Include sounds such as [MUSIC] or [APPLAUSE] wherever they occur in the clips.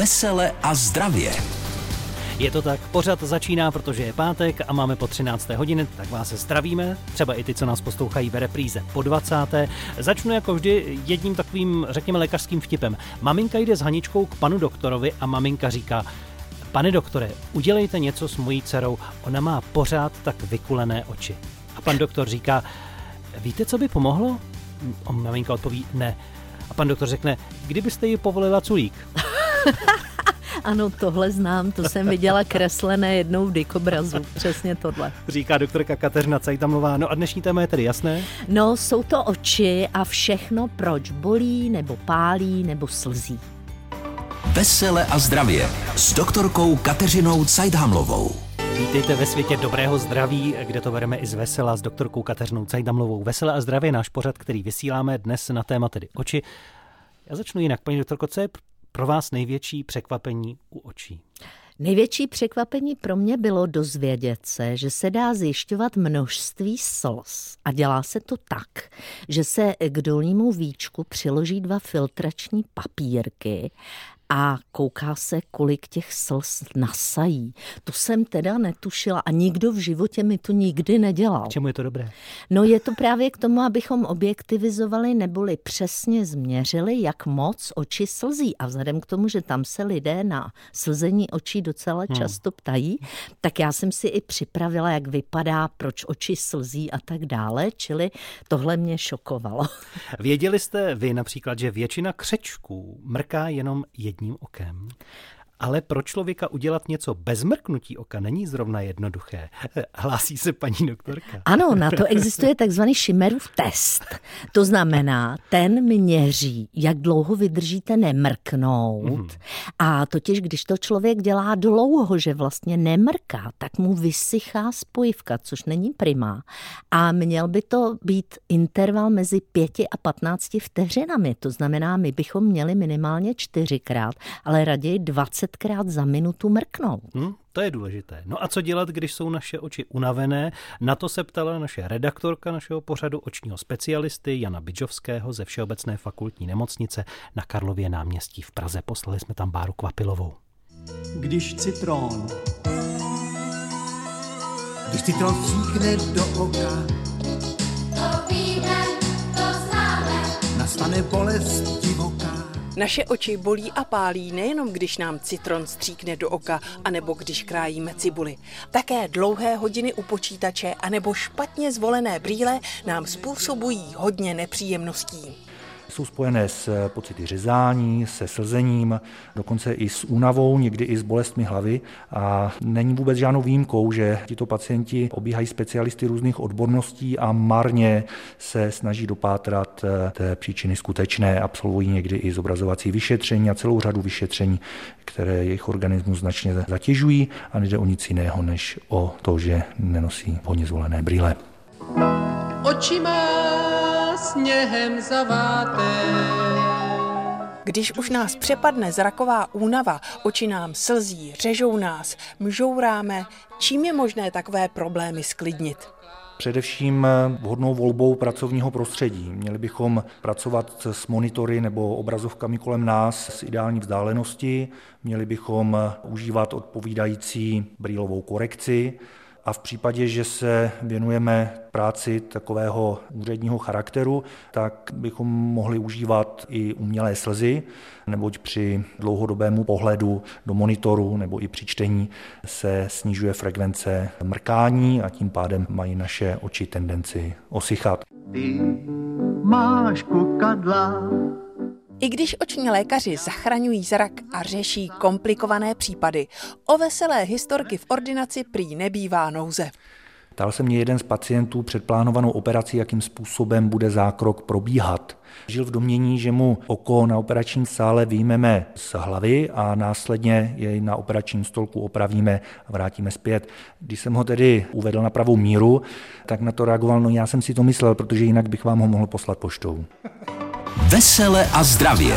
Vesele a zdravě. Je to tak, pořad začíná, protože je pátek a máme po 13. hodině, tak vás se zdravíme, třeba i ty, co nás poslouchají ve repríze po 20. Začnu jako vždy jedním takovým, řekněme, lékařským vtipem. Maminka jde s Haničkou k panu doktorovi a maminka říká, pane doktore, udělejte něco s mojí dcerou, ona má pořád tak vykulené oči. A pan doktor říká, víte, co by pomohlo? A maminka odpoví, ne. A pan doktor řekne, kdybyste ji povolila culík? [LAUGHS] Ano, tohle znám, to jsem viděla kreslené jednou v dikobrazu, přesně tohle. Říká doktorka Kateřina Cajtamlová. No a dnešní téma je tedy jasné? No, jsou to oči a všechno, proč bolí, nebo pálí, nebo slzí. Vesele a zdravě s doktorkou Kateřinou Cajdhamlovou. Vítejte ve světě dobrého zdraví, kde to bereme i z vesela s doktorkou Kateřinou Cajdamlovou. Vesela a zdravě náš pořad, který vysíláme dnes na téma tedy oči. Já začnu jinak, paní doktorko, co je pro vás největší překvapení u očí? Největší překvapení pro mě bylo dozvědět se, že se dá zjišťovat množství slz. A dělá se to tak, že se k dolnímu víčku přiloží dva filtrační papírky a kouká se, kolik těch slz nasají. To jsem teda netušila a nikdo v životě mi to nikdy nedělal. K čemu je to dobré? No je to právě k tomu, abychom objektivizovali neboli přesně změřili, jak moc oči slzí. A vzhledem k tomu, že tam se lidé na slzení očí docela hmm. často ptají, tak já jsem si i připravila, jak vypadá, proč oči slzí a tak dále, čili tohle mě šokovalo. Věděli jste vy například, že většina křečků mrká jenom jedním jedním okem. Ale pro člověka udělat něco bez mrknutí oka není zrovna jednoduché. Hlásí se paní doktorka. Ano, na to existuje takzvaný Schimmerův test. To znamená, ten měří, jak dlouho vydržíte nemrknout. Mm. A totiž, když to člověk dělá dlouho, že vlastně nemrká, tak mu vysychá spojivka, což není prima. A měl by to být interval mezi 5 a 15 vteřinami. To znamená, my bychom měli minimálně čtyřikrát, ale raději 20 desetkrát za minutu mrknout. Hmm, to je důležité. No a co dělat, když jsou naše oči unavené? Na to se ptala naše redaktorka našeho pořadu očního specialisty Jana Bidžovského ze Všeobecné fakultní nemocnice na Karlově náměstí v Praze. Poslali jsme tam Báru Kvapilovou. Když citron když citron stříkne do oka, to víme, to známe, nastane bolest. Naše oči bolí a pálí nejenom, když nám citron stříkne do oka, anebo když krájíme cibuli. Také dlouhé hodiny u počítače anebo špatně zvolené brýle nám způsobují hodně nepříjemností jsou spojené s eh, pocity řezání, se slzením, dokonce i s únavou, někdy i s bolestmi hlavy. A není vůbec žádnou výjimkou, že tito pacienti obíhají specialisty různých odborností a marně se snaží dopátrat eh, té příčiny skutečné. Absolvují někdy i zobrazovací vyšetření a celou řadu vyšetření, které jejich organismus značně zatěžují a nejde o nic jiného, než o to, že nenosí hodně zvolené brýle. Oči má sněhem zaváté. Když už nás přepadne zraková únava, oči nám slzí, řežou nás, mžouráme, čím je možné takové problémy sklidnit? Především vhodnou volbou pracovního prostředí. Měli bychom pracovat s monitory nebo obrazovkami kolem nás s ideální vzdálenosti, měli bychom užívat odpovídající brýlovou korekci, a v případě, že se věnujeme práci takového úředního charakteru, tak bychom mohli užívat i umělé slzy, neboť při dlouhodobému pohledu do monitoru nebo i při čtení se snižuje frekvence mrkání a tím pádem mají naše oči tendenci osychat. Ty máš kukadla, i když oční lékaři zachraňují zrak a řeší komplikované případy, o veselé historky v ordinaci prý nebývá nouze. Ptal se mě jeden z pacientů před plánovanou operací, jakým způsobem bude zákrok probíhat. Žil v domění, že mu oko na operačním sále vyjmeme z hlavy a následně jej na operačním stolku opravíme a vrátíme zpět. Když jsem ho tedy uvedl na pravou míru, tak na to reagoval, no já jsem si to myslel, protože jinak bych vám ho mohl poslat poštou. Vesele a zdravě.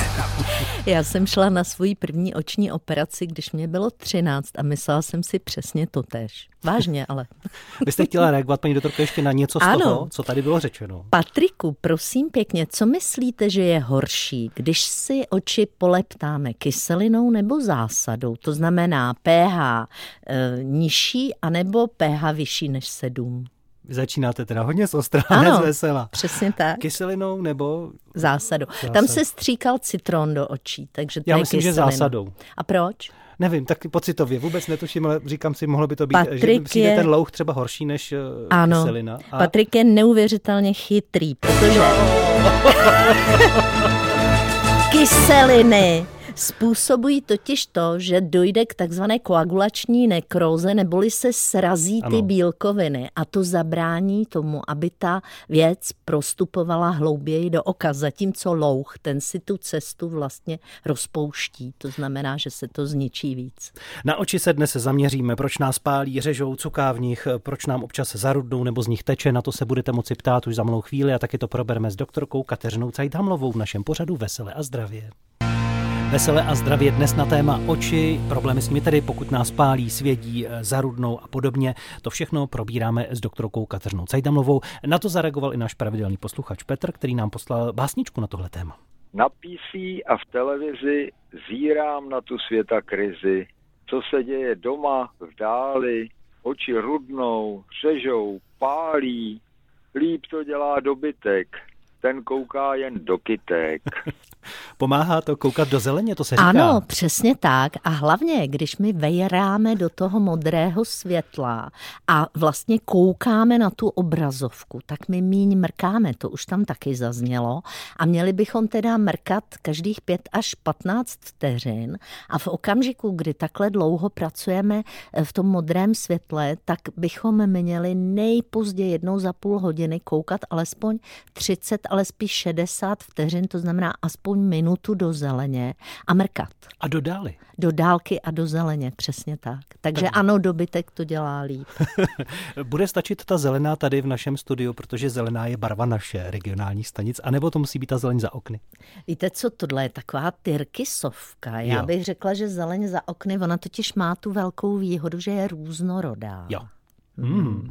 Já jsem šla na svoji první oční operaci, když mě bylo 13 a myslela jsem si přesně to tež. Vážně, ale. Vy jste chtěla reagovat, paní doktorko, ještě na něco z Ano. toho, co tady bylo řečeno. Patriku, prosím pěkně, co myslíte, že je horší, když si oči poleptáme kyselinou nebo zásadou? To znamená pH e, nižší anebo pH vyšší než 7? Začínáte teda hodně z ostra, Ano. z vesela. Přesně tak. Kyselinou nebo Zásadou. Tam Zásad. se stříkal citron do očí, takže to Já je myslím, že kyselina. zásadou. A proč? Nevím, tak pocitově vůbec netuším, ale říkám si, mohlo by to být, že Patrik mi přijde je- ten louh třeba horší než eh, Ano. kyselina. A Patrik je neuvěřitelně chytrý, protože [LAUGHS] kyseliny způsobují totiž to, že dojde k takzvané koagulační nekróze, neboli se srazí ty Ano. bílkoviny a to zabrání tomu, aby ta věc prostupovala hlouběji do oka, zatímco louh, ten si tu cestu vlastně rozpouští, to znamená, že se to zničí víc. Na oči se dnes zaměříme, proč nás pálí, řežou, cuká v nich, proč nám občas zarudnou nebo z nich teče, na to se budete moci ptát už za malou chvíli a taky to probereme s doktorkou Kateřinou Cajdhamlovou v našem pořadu Vesele a zdravě. Vesele a zdravě dnes na téma oči, problémy s nimi tedy, pokud nás pálí, svědí, eh, zarudnou a podobně. To všechno probíráme s doktorkou Kateřinou Cajdamlovou. Na to zareagoval i náš pravidelný posluchač Petr, který nám poslal básničku na tohle téma. Na PC a v televizi zírám na tu světa krizi. Co se děje doma, v dáli, oči rudnou, řežou, pálí. Líp to dělá dobytek, ten kouká jen do kytek. [LAUGHS] [LAUGHS] Pomáhá to koukat do zeleně, to se říká. Ano, přesně tak. A hlavně, když my vejráme do toho modrého světla a vlastně koukáme na tu obrazovku, tak my míň mrkáme, to už tam taky zaznělo. A měli bychom teda mrkat každých 5 až 15 vteřin. A v okamžiku, kdy takhle dlouho pracujeme v tom modrém světle, tak bychom měli nejpozději jednou za půl hodiny koukat alespoň 30, ale spíš 60 vteřin, to znamená aspoň minutu do zeleně a mrkat. A dodáli. Do dálky a do zeleně, přesně tak. Takže ano, dobytek to dělá líp. [LAUGHS] Bude stačit ta zelená tady v našem studiu, protože zelená je barva naše regionální stanic, anebo to musí být ta zeleň za okny. Víte co, tohle je taková tyrkysovka. Já Jo. bych řekla, že zeleň za okny, ona totiž má tu velkou výhodu, že je různorodá. Jo. Hmm.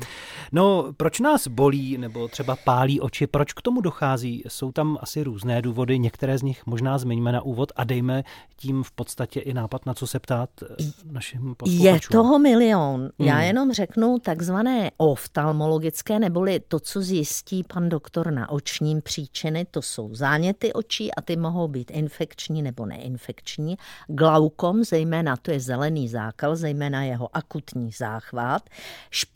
No, proč nás bolí nebo třeba pálí oči, proč k tomu dochází? Jsou tam asi různé důvody, některé z nich možná zmiňme na úvod a dejme tím v podstatě i nápad, na co se ptát eh, našim posluchačům. Je toho milion. Hmm. Já jenom řeknu takzvané oftalmologické, neboli to, co zjistí pan doktor na očním příčiny, to jsou záněty očí a ty mohou být infekční nebo neinfekční. Glaukom, zejména to je zelený zákal, zejména jeho akutní záchvat.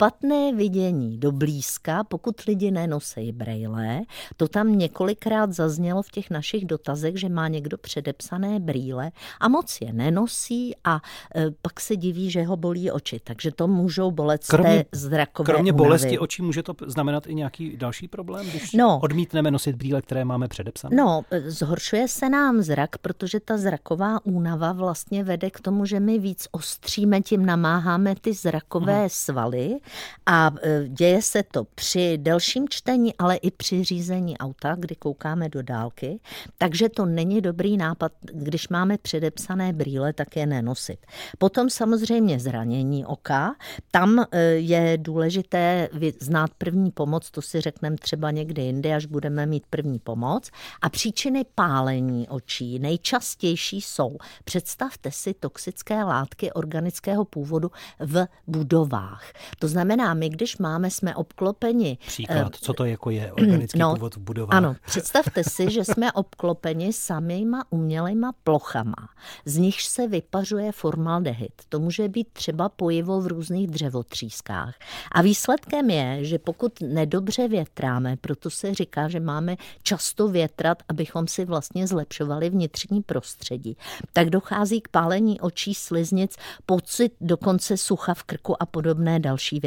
Špatné vidění do blízka, pokud lidi nenosí brejle, to tam několikrát zaznělo v těch našich dotazech, že má někdo předepsané brýle a moc je nenosí a e, pak se diví, že ho bolí oči. Takže to můžou bolet z té zrakové Kromě únavy. bolesti očí může to znamenat i nějaký další problém, když No. odmítneme nosit brýle, které máme předepsané? No, e, zhoršuje se nám zrak, protože ta zraková únava vlastně vede k tomu, že my víc ostříme, tím namáháme ty zrakové svaly a e, děje se to při delším čtení, ale i při řízení auta, kdy koukáme do dálky. Takže to není dobrý nápad, když máme předepsané brýle, tak je nenosit. Potom samozřejmě zranění oka. Tam e, je důležité znát první pomoc, to si řekneme třeba někdy jindy, až budeme mít první pomoc. A příčiny pálení očí nejčastější jsou, představte si toxické látky organického původu v budovách. To znamená, my když máme, jsme obklopeni Příklad, co to jako je [CLEARS THROAT] organický no, původ v budovách? Ano, představte si, že jsme obklopeni samýma umělejma plochama, z nichž se vypařuje formaldehyd. To může být třeba pojivo v různých dřevotřískách. A výsledkem je, že pokud nedobře větráme, proto se říká, že máme často větrat, abychom si vlastně zlepšovali vnitřní prostředí, tak dochází k pálení očí, sliznic, pocit dokonce sucha v krku a podobné další věci.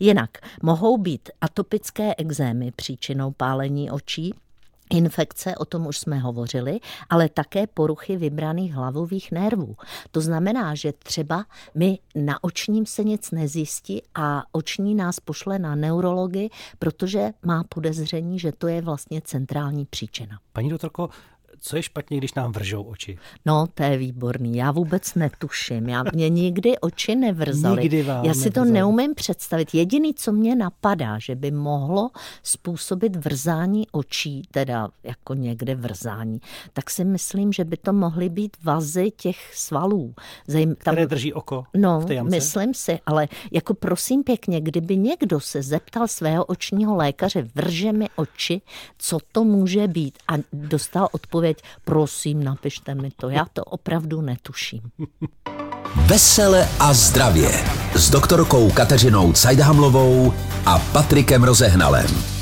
Jinak mohou být atopické exémy příčinou pálení očí, Infekce, o tom už jsme hovořili, ale také poruchy vybraných hlavových nervů. To znamená, že třeba my na očním se nic nezjistí a oční nás pošle na neurology, protože má podezření, že to je vlastně centrální příčina. Paní doktorko, co je špatně, když nám vržou oči? No, to je výborný. Já vůbec netuším. Já mě nikdy oči nevrzely. Nikdy vám Já si to nevrzely. neumím představit. Jediný, co mě napadá, že by mohlo způsobit vrzání očí, teda jako někde vrzání, tak si myslím, že by to mohly být vazy těch svalů. Zajím, Které drží oko No, v té jamce? myslím si, ale jako prosím pěkně, kdyby někdo se zeptal svého očního lékaře, vrže mi oči, co to může být a dostal odpověď, prosím, napište mi to, já to opravdu netuším. [LAUGHS] Vesele a zdravě s doktorkou Kateřinou Cajdhamlovou a Patrikem Rozehnalem.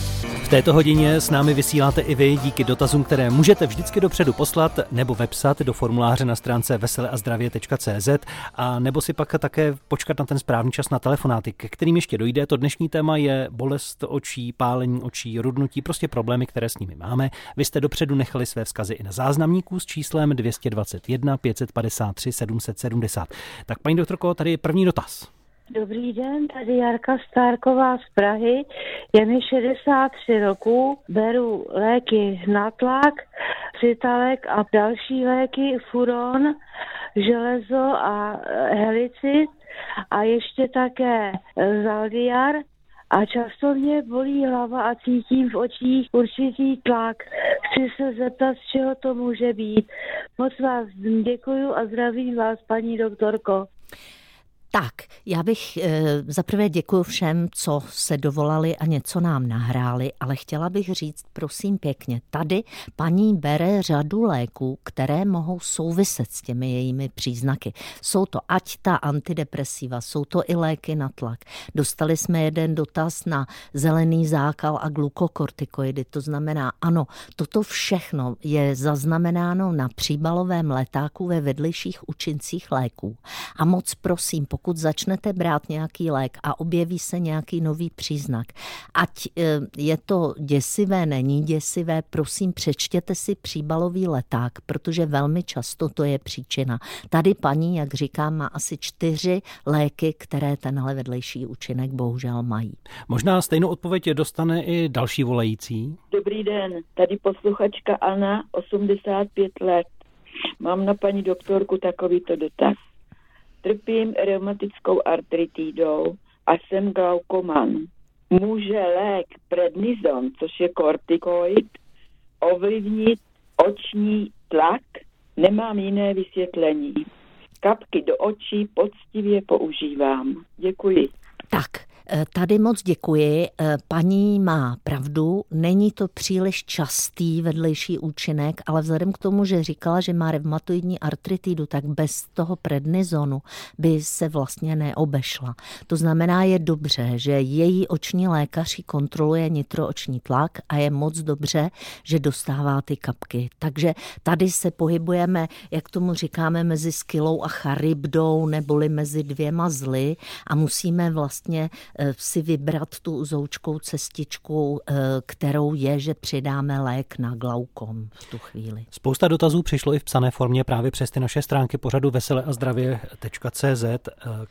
Této hodině s námi vysíláte i vy díky dotazům, které můžete vždycky dopředu poslat nebo vepsat do formuláře na stránce veseleazdravě.cz a nebo si pak také počkat na ten správný čas na telefonáty, ke kterým ještě dojde. To dnešní téma je bolest očí, pálení očí, rudnutí, prostě problémy, které s nimi máme. Vy jste dopředu nechali své vzkazy i na záznamníku s číslem 221 553 770. Tak paní doktorko, tady je první dotaz. Dobrý den, tady Jarka Stárková z Prahy. Je mi 63 roku, beru léky na tlak, citalek a další léky, furon, železo a eh, helicit a ještě také eh, zaldiar. A často mě bolí hlava a cítím v očích určitý tlak. Chci se zeptat, z čeho to může být. Moc vás děkuju a zdravím vás, paní doktorko. Tak, já bych e, zaprvé děkuji všem, co se dovolali a něco nám nahráli, ale chtěla bych říct, prosím pěkně, tady paní bere řadu léků, které mohou souviset s těmi jejími příznaky. Jsou to ať ta antidepresiva, jsou to i léky na tlak. Dostali jsme jeden dotaz na zelený zákal a glukokortikoidy, to znamená, ano, toto všechno je zaznamenáno na příbalovém letáku ve vedlejších účincích léků. A moc prosím, pokud začnete brát nějaký lék a objeví se nějaký nový příznak, ať eh, je to děsivé, není děsivé, prosím přečtěte si příbalový leták, protože velmi často to je příčina. Tady paní, jak říkám, má asi čtyři léky, které tenhle vedlejší účinek bohužel mají. Možná stejnou odpověď dostane i další volající. Dobrý den, tady posluchačka Anna, 85 let. Mám na paní doktorku takovýto dotaz. Trpím reumatickou artritidou a jsem glaukoman. Může lék prednizon, což je kortikoid, ovlivnit oční tlak? Nemám jiné vysvětlení. Kapky do očí poctivě používám. Děkuji. Tak, tady moc děkuji. Eh, Paní má pravdu, není to příliš častý vedlejší účinek, ale vzhledem k tomu, že říkala, že má reumatoidní artritidu, tak bez toho prednizonu by se vlastně neobešla. To znamená, je dobře, že její oční lékař kontroluje nitrooční tlak a je moc dobře, že dostává ty kapky. Takže tady se pohybujeme, jak tomu říkáme, mezi skylou a charybdou, neboli mezi dvěma zly a musíme vlastně eh, si vybrat tu uzoučkou cestičku, eh, kterou je, že přidáme lék na glaukom v tu chvíli. Spousta dotazů přišlo i v psané formě právě přes ty naše stránky pořadu veseleazdravě.cz.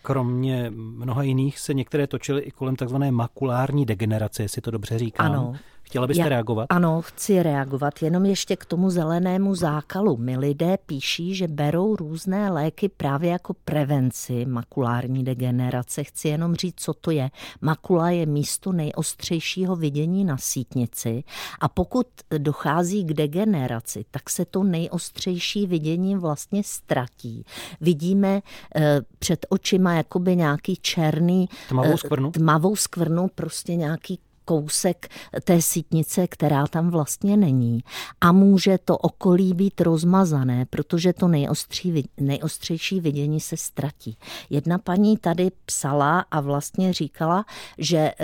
Kromě mnoha jiných se některé točily i kolem takzvané makulární degenerace, jestli to dobře říkám. Ano. Chtěla byste Já- reagovat? Ano, chci reagovat. Jenom ještě k tomu zelenému zákalu. My lidé píší, že berou různé léky právě jako prevenci makulární degenerace. Chci jenom říct, co to je. Makula je místo nejostřejšího vidění na sítnici a pokud dochází k degeneraci, tak se to nejostřejší vidění vlastně ztratí. Vidíme eh, před očima jakoby nějaký černý Tmavou eh, skvrnu? tmavou skvrnu, prostě nějaký kousek té sítnice, která tam vlastně není. A může to okolí být rozmazané, protože to nejostří, nejostřejší vidění se ztratí. Jedna paní tady psala a vlastně říkala, že eh,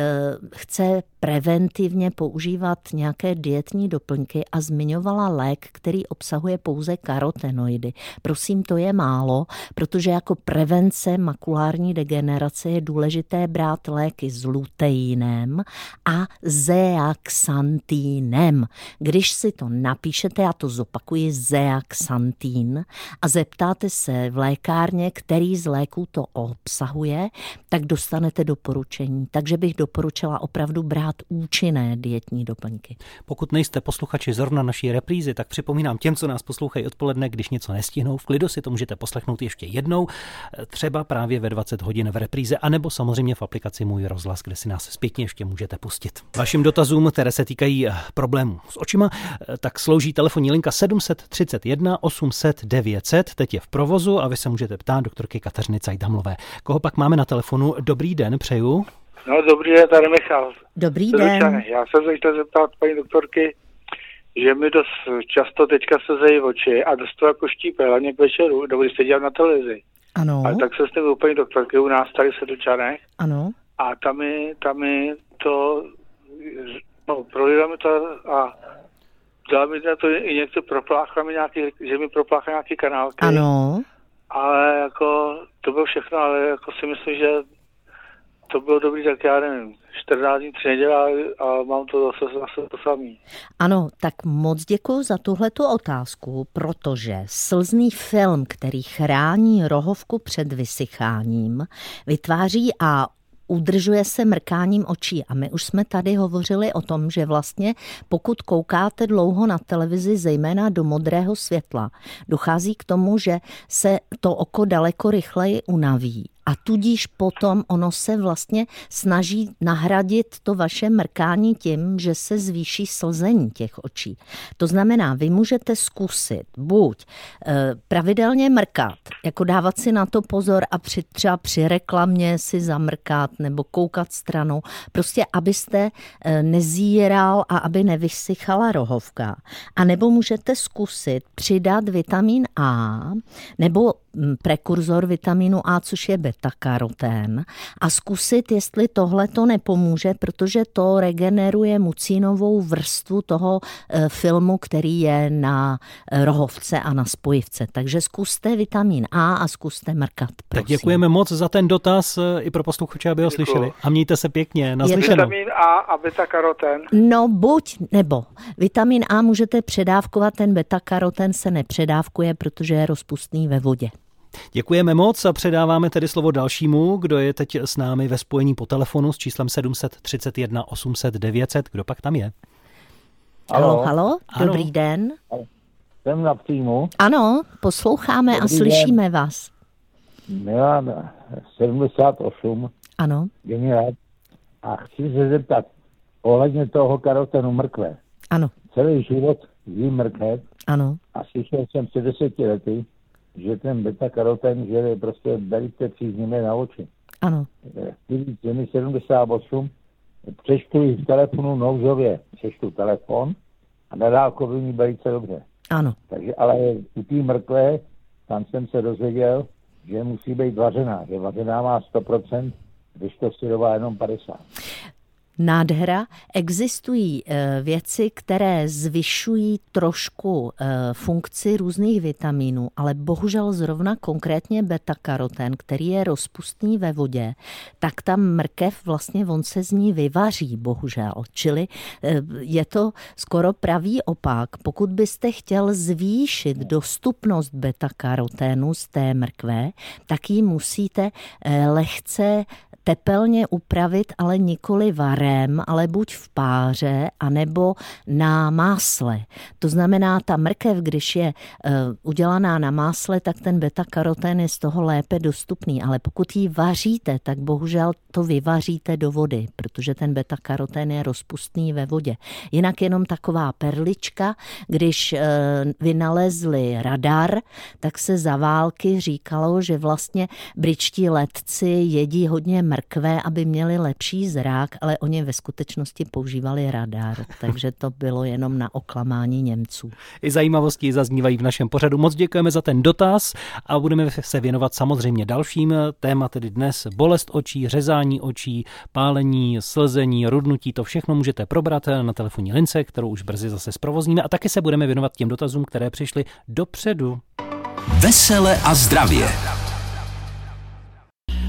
chce preventivně používat nějaké dietní doplňky a zmiňovala lék, který obsahuje pouze karotenoidy. Prosím, to je málo, protože jako prevence makulární degenerace je důležité brát léky s luteinem a zeaxantínem. Když si to napíšete, já to zopakuji, zeaxantín a zeptáte se v lékárně, který z léků to obsahuje, tak dostanete doporučení. Takže bych doporučila opravdu brát účinné dietní doplňky. Pokud nejste posluchači zrovna naší reprízy, tak připomínám těm, co nás poslouchají odpoledne, když něco nestihnou, v klidu si to můžete poslechnout ještě jednou, třeba právě ve 20 hodin v repríze, anebo samozřejmě v aplikaci Můj rozhlas, kde si nás zpětně ještě můžete pustit. Vašim dotazům, které se týkají problémů s očima, tak slouží telefonní linka 731 800 900, teď je v provozu a vy se můžete ptát doktorky Kateřiny Cajdamlové. Koho pak máme na telefonu? Dobrý den, přeju. No dobrý den, tady Michal. Dobrý Sedučany. den. Já jsem se chtěl zeptat paní doktorky, že mi dost často teďka se zejí oči a dost to jako štípe, hlavně k večeru, nebo když se dívám na televizi. Ano, Ale tak se s tím paní doktorky u nás tady v Sedučanech ano. a tam mi, tam mi to, no, prolila mi to a dala mi na to i něco, propláchla mi nějaký, že mi propláchla nějaký kanálky. Ano. Ale jako, to bylo všechno, ale jako si myslím, že to bylo dobrý, tak já nevím, 14 dní, 3 neděle a, mám to zase, zase to samý. Ano, tak moc děkuji za tuhletu otázku, protože slzný film, který chrání rohovku před vysycháním, vytváří a udržuje se mrkáním očí. A my už jsme tady hovořili o tom, že vlastně pokud koukáte dlouho na televizi, zejména do modrého světla, dochází k tomu, že se to oko daleko rychleji unaví. A tudíž potom ono se vlastně snaží nahradit to vaše mrkání tím, že se zvýší slzení těch očí. To znamená, vy můžete zkusit buď e, pravidelně mrkat, jako dávat si na to pozor a při, třeba při reklamě si zamrkat nebo koukat stranou, prostě abyste e, nezíral a aby nevysychala rohovka. A nebo můžete zkusit přidat vitamin A nebo prekurzor vitamínu A, což je beta-karotén a zkusit, jestli tohle to nepomůže, protože to regeneruje mucínovou vrstvu toho e, filmu, který je na e, rohovce a na spojivce. Takže zkuste vitamin A a zkuste mrkat. Prosím. Tak děkujeme moc za ten dotaz e, i pro posluchače, aby ho Děkuju. slyšeli. A mějte se pěkně. Naslyšenou. Vitamin A a beta-karoten. No buď nebo. Vitamin A můžete předávkovat, ten beta-karoten se nepředávkuje, protože je rozpustný ve vodě. Děkujeme moc a předáváme tedy slovo dalšímu, kdo je teď s námi ve spojení po telefonu s číslem 731 800 900. Kdo pak tam je? Halo, halo, halo. Ano. dobrý den. Jsem na příjmu. Ano, posloucháme a Dobrý slyšíme den. vás. Milan 78, Ano, rád. A chci se zeptat, ohledně toho karotenu mrkve. ano, Celý život jím mrkve ano. a slyšel jsem před deseti lety, že ten beta-karoten, že je prostě velice příznivý na oči. Ano. Chci je mi 78, přečtu ji v telefonu nouzově, přečtu telefon a na dálku mi velice dobře. Ano. Takže ale u té mrkve, tam jsem se dozvěděl, že musí být vařená, že vařená má 100%, když to syrová jenom 50. Nádhera. Existují eh, věci, které zvyšují trošku eh, funkci různých vitamínů, ale bohužel zrovna konkrétně beta-karoten, který je rozpustný ve vodě, tak ta mrkev vlastně on se z ní vyvaří, bohužel. Čili eh, je to skoro pravý opak. Pokud byste chtěl zvýšit dostupnost beta-karoténu z té mrkve, tak ji musíte eh, lehce tepelně upravit, ale nikoli varem, ale buď v páře, anebo na másle. To znamená, ta mrkev, když je uh, udělaná na másle, tak ten beta-karotén je z toho lépe dostupný, ale pokud ji vaříte, tak bohužel to vyvaříte do vody, protože ten beta-karotén je rozpustný ve vodě. Jinak jenom taková perlička, když uh, vynalezli radar, tak se za války říkalo, že vlastně britští letci jedí hodně mrkve, aby měli lepší zrak, ale oni oni ve skutečnosti používali radar, [LAUGHS] takže to bylo jenom na oklamání Němců. I zajímavosti zaznívají v našem pořadu. Moc děkujeme za ten dotaz a budeme se věnovat samozřejmě dalším téma, tedy dnes bolest očí, řezání očí, pálení, slzení, rudnutí, to všechno můžete probrat na telefonní lince, kterou už brzy zase zprovozníme a taky se budeme věnovat těm dotazům, které přišly dopředu. Vesele a zdravě.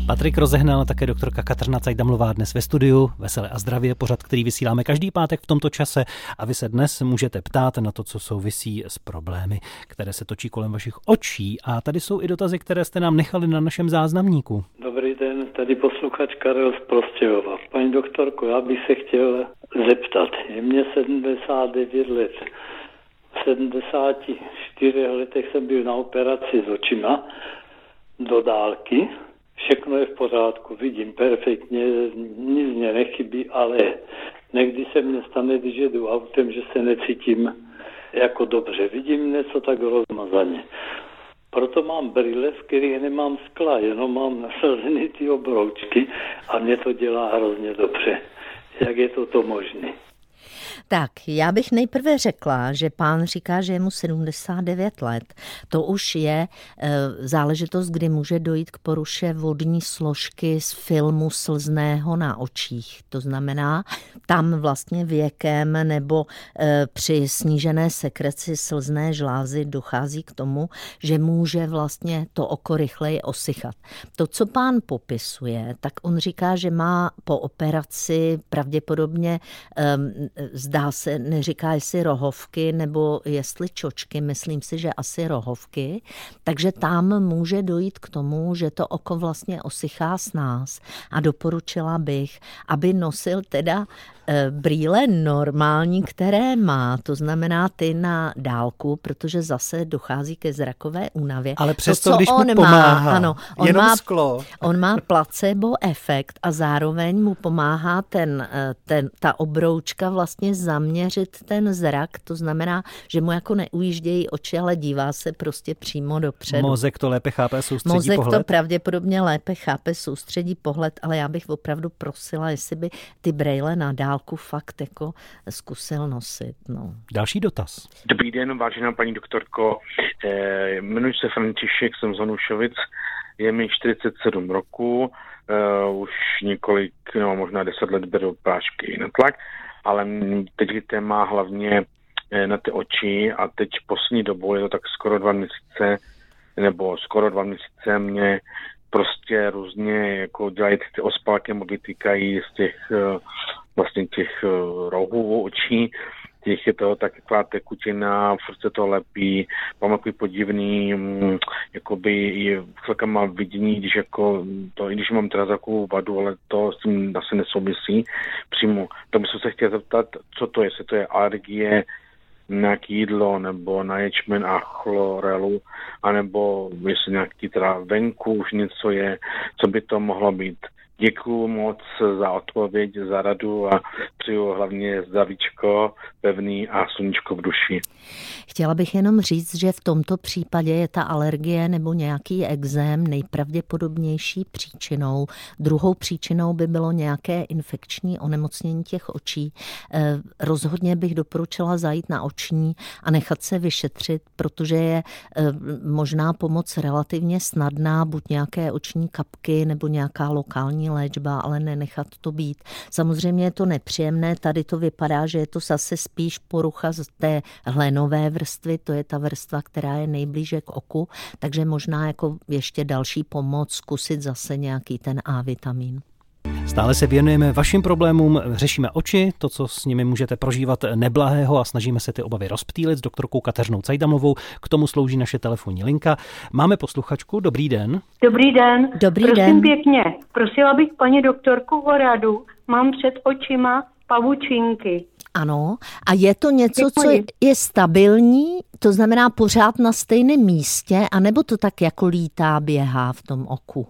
Patrik rozehnal také doktorka Katrna Cajdamlová dnes ve studiu. Veselé a zdravě, pořad, který vysíláme každý pátek v tomto čase a vy se dnes můžete ptát na to, co souvisí s problémy, které se točí kolem vašich očí. A tady jsou i dotazy, které jste nám nechali na našem záznamníku. Dobrý den, tady posluchač Karel z Prostějova. Paní doktorko, já bych se chtěl zeptat. Je mě 79 let. V 74 letech jsem byl na operaci s očima do dálky všechno je v pořádku, vidím perfektně, nic mě nechybí, ale někdy se mně stane, když jedu autem, že se necítím jako dobře. Vidím něco tak rozmazaně. Proto mám brýle, v kterých nemám skla, jenom mám nasazený ty obroučky a mě to dělá hrozně dobře. Jak je to to možné? Tak, já bych nejprve řekla, že pán říká, že je mu 79 let. To už je e, záležitost, kdy může dojít k poruše vodní složky z filmu slzného na očích. To znamená, tam vlastně věkem nebo e, při snížené sekreci slzné žlázy dochází k tomu, že může vlastně to oko rychleji osychat. To, co pán popisuje, tak on říká, že má po operaci pravděpodobně e, zdá se, neříká jestli rohovky nebo jestli čočky, myslím si, že asi rohovky, takže tam může dojít k tomu, že to oko vlastně osychá s nás. A doporučila bych, aby nosil teda brýle normální, které má, to znamená ty na dálku, protože zase dochází ke zrakové únavě. Ale přesto, to, když on mu pomáhá, má, ano, on jenom má, sklo. On má placebo efekt a zároveň mu pomáhá ten, eh, ten, ta obroučka vlastně zaměřit ten zrak, to znamená, že mu jako neujíždějí oči, ale dívá se prostě přímo dopředu. Mozek to lépe chápe, soustředí Mozek pohled. to pravděpodobně lépe chápe, soustředí pohled, ale já bych opravdu prosila, jestli by ty brejle na dálku dálku fakt jako zkusil nosit. No. Další dotaz. Dobrý den, vážená paní doktorko. Eh, jmenuji se František, jsem z Hanušovic, je mi 47 roku, eh, už několik, no možná 10 let beru prášky na tlak, ale teď je téma hlavně eh, na ty oči a teď poslední dobou je to tak skoro dva měsíce, nebo skoro dva měsíce mě prostě různě jako dělají ty ospalky, nebo vytýkají z těch vlastně těch eh, rohů očí, těch je to taková tekutina, furt se to lepí, mám takový podivný, mm, jakoby je chvilka má vidění, když jako to, i když mám teda takovou vadu, ale to s tím asi nesouvisí přímo. To bych se chtěl zeptat, co to je, jestli to je alergie, nějaký jídlo nebo na ječmen a chlorelu, anebo jestli nějaký teda venku už něco je, co by to mohlo být. Děkuji moc za odpověď, za radu a přeju hlavně zdravíčko, pevný a sluníčko v duši. Chtěla bych jenom říct, že v tomto případě je ta alergie nebo nějaký exém nejpravděpodobnější příčinou. Druhou příčinou by bylo nějaké infekční onemocnění těch očí. Eh, rozhodně bych doporučila zajít na oční a nechat se vyšetřit, protože je eh, možná pomoc relativně snadná, buď nějaké oční kapky nebo nějaká lokální léčba, ale nenechat to být. Samozřejmě je to nepříjemné, tady to vypadá, že je to zase spíš porucha z té hlenové vrstvy, to je ta vrstva, která je nejblíže k oku, takže možná jako ještě další pomoc zkusit zase nějaký ten A vitamin. Stále se věnujeme vašim problémům, řešíme oči, to, co s nimi můžete prožívat neblahého a snažíme se ty obavy rozptýlit s doktorkou Kateřinou Cajdamovou. K tomu slouží naše telefonní linka. Máme posluchačku, dobrý den. Dobrý den. Dobrý Prosím den. pěkně, prosila bych paní doktorku o radu. Mám před očima pavučinky. Ano, a je to něco, co je, stabilní, to znamená pořád na stejném místě, anebo to tak jako lítá, běhá v tom oku?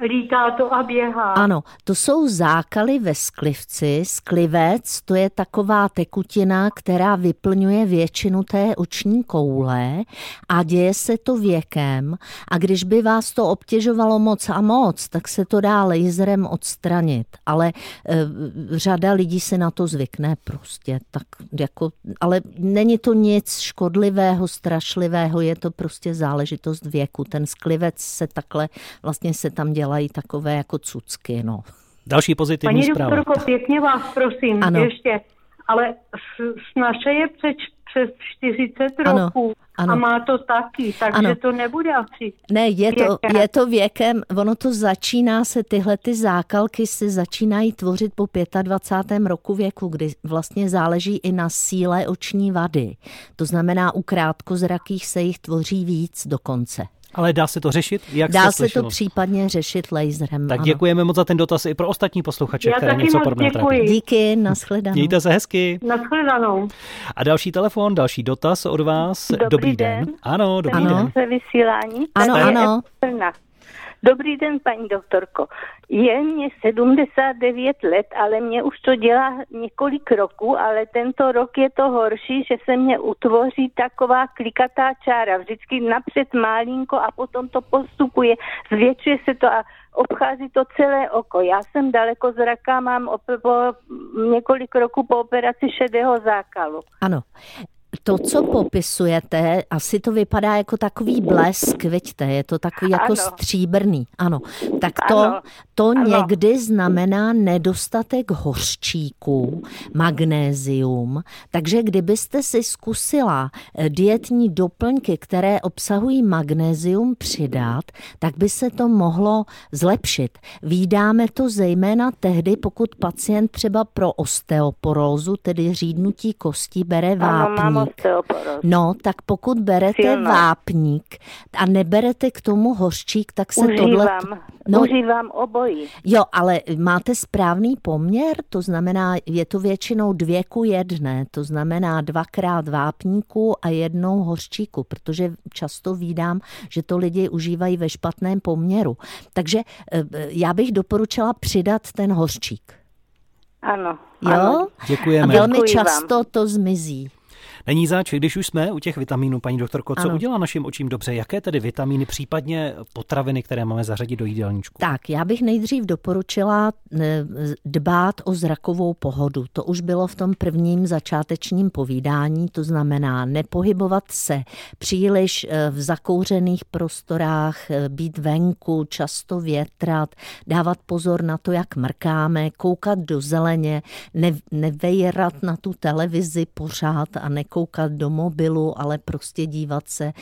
Lítá to a běhá. Ano, to jsou zákaly ve sklivci. Sklivec to je taková tekutina, která vyplňuje většinu té oční koule a děje se to věkem. A když by vás to obtěžovalo moc a moc, tak se to dá laserem odstranit. Ale e, řada lidí se na to zvykne prostě. Tak jako, ale není to nic škodlivého, strašlivého, je to prostě záležitost věku. Ten sklivec se takhle, vlastně se tam dělají takové jako cucky, no. Další pozitivní Paní zpráva. doktorko, pěkně vás prosím, Ano. ještě, ale s- snaše je před, přes 40 Ano, roků ano. a má to taky, takže Ano. to nebude asi Ne, je to, věkem. je to věkem, ono to začíná se, tyhle ty zákalky se začínají tvořit po 25. roku věku, kdy vlastně záleží i na síle oční vady. To znamená, u krátkozrakých se jich tvoří víc dokonce. Ale dá se to řešit? Jak Dá se slyšel? to případně řešit laserem. Tak ano. děkujeme moc za ten dotaz i pro ostatní posluchače, Já které taky něco moc podobného děkuji. trápí. Díky, nashledanou. Mějte se hezky. Naschledanou. A další telefon, další dotaz od vás. Dobrý den. Ano, dobrý Ano. den. se vysílání. Ano, ano. Dobrý den, paní doktorko. Je mě 79 let, ale mě už to dělá několik roků, ale tento rok je to horší, že se mě utvoří taková klikatá čára. Vždycky napřed málinko a potom to postupuje, zvětšuje se to a obchází to celé oko. Já jsem daleko zraká, mám op- po několik roků po operaci šedého zákalu. Ano. To, co popisujete, asi to vypadá jako takový blesk, vidíte, je to takový jako Ano. stříbrný. Ano, tak to, Ano. to Ano. někdy znamená nedostatek hořčíku, magnézium, takže kdybyste si zkusila eh, dietní doplňky, které obsahují magnézium přidat, tak by se to mohlo zlepšit. Vídáme to zejména tehdy, pokud pacient třeba pro osteoporózu, tedy řídnutí kostí, bere Ano, mám vápník. osteoporózu. No, tak pokud berete Silnou. vápník a neberete k tomu hořčík, tak se tohle... Užívám, No, užívám obojí. Jo, ale máte správný poměr, to znamená, je to většinou dvě ku jedné, to znamená dvakrát vápníku a jednou hořčíku, protože často vídám, že to lidi užívají ve špatném poměru. Takže eh, já bych doporučila přidat ten hořčík. Ano. Jo? Ano. Děkujeme. A velmi Děkuji vám. často to zmizí. Není zač, když už jsme u těch vitaminů, paní doktorko, co Ano. udělá našim očím dobře? Jaké tedy vitamíny, případně potraviny, které máme zařadit do jídelníčku? Tak, já bych nejdřív doporučila eh, dbát o zrakovou pohodu. To už bylo v tom prvním začátečním povídání, to znamená nepohybovat se příliš eh, v zakouřených prostorách, eh, být venku, často větrat, dávat pozor na to, jak mrkáme, koukat do zeleně, ne, nevejrat na tu televizi pořád a nekoukat do mobilu, ale prostě dívat se eh,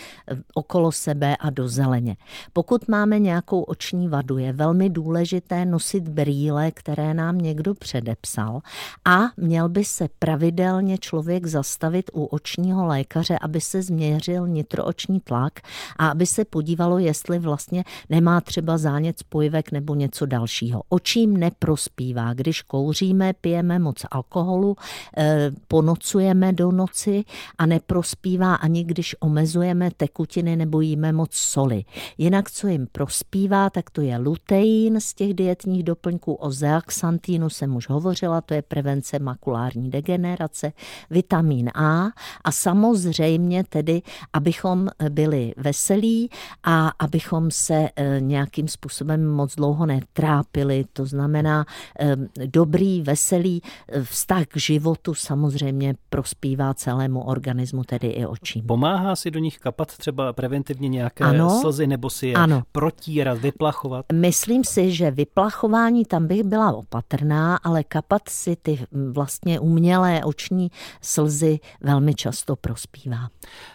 okolo sebe a do zeleně. Pokud máme nějakou oční vadu, je velmi důležité nosit brýle, které nám někdo předepsal a měl by se pravidelně člověk zastavit u očního lékaře, aby se změřil nitrooční tlak a aby se podívalo, jestli vlastně nemá třeba zánět spojivek nebo něco dalšího. Očím neprospívá, když kouříme, pijeme moc alkoholu, eh, ponocujeme do noci a neprospívá ani když omezujeme tekutiny nebo jíme moc soli. Jinak, co jim prospívá, tak to je lutein z těch dietních doplňků. O zeaxantínu jsem už hovořila, to je prevence makulární degenerace, vitamin A a samozřejmě tedy, abychom byli veselí a abychom se eh, nějakým způsobem moc dlouho netrápili. To znamená eh, dobrý, veselý eh, vztah k životu samozřejmě prospívá celému organismu, tedy i očím. Pomáhá si do nich kapat třeba preventivně nějaké Ano. slzy nebo si je Ano. protírat, vyplachovat? Myslím si, že vyplachování tam bych byla opatrná, ale kapat si ty vlastně umělé oční slzy velmi často prospívá.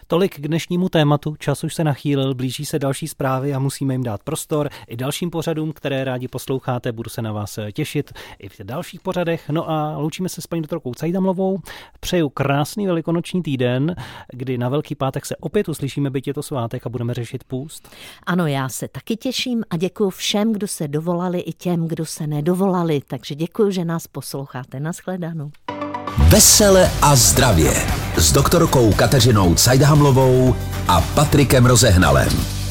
Tolik k dnešnímu tématu, čas už se nachýlil, blíží se další zprávy a musíme jim dát prostor i dalším pořadům, které rádi posloucháte, budu se na vás těšit i v dalších pořadech. No a loučíme se s paní doktorkou Cajdamlovou. Přeju krásný velikonoční týden, kdy na Velký pátek se opět uslyšíme, byť je to svátek a budeme řešit půst. Ano, já se taky těším a děkuji všem, kdo se dovolali i těm, kdo se nedovolali. Takže děkuji, že nás posloucháte. Naschledanou. Vesele a zdravě s doktorkou Kateřinou Cajdhamlovou a Patrikem Rozehnalem.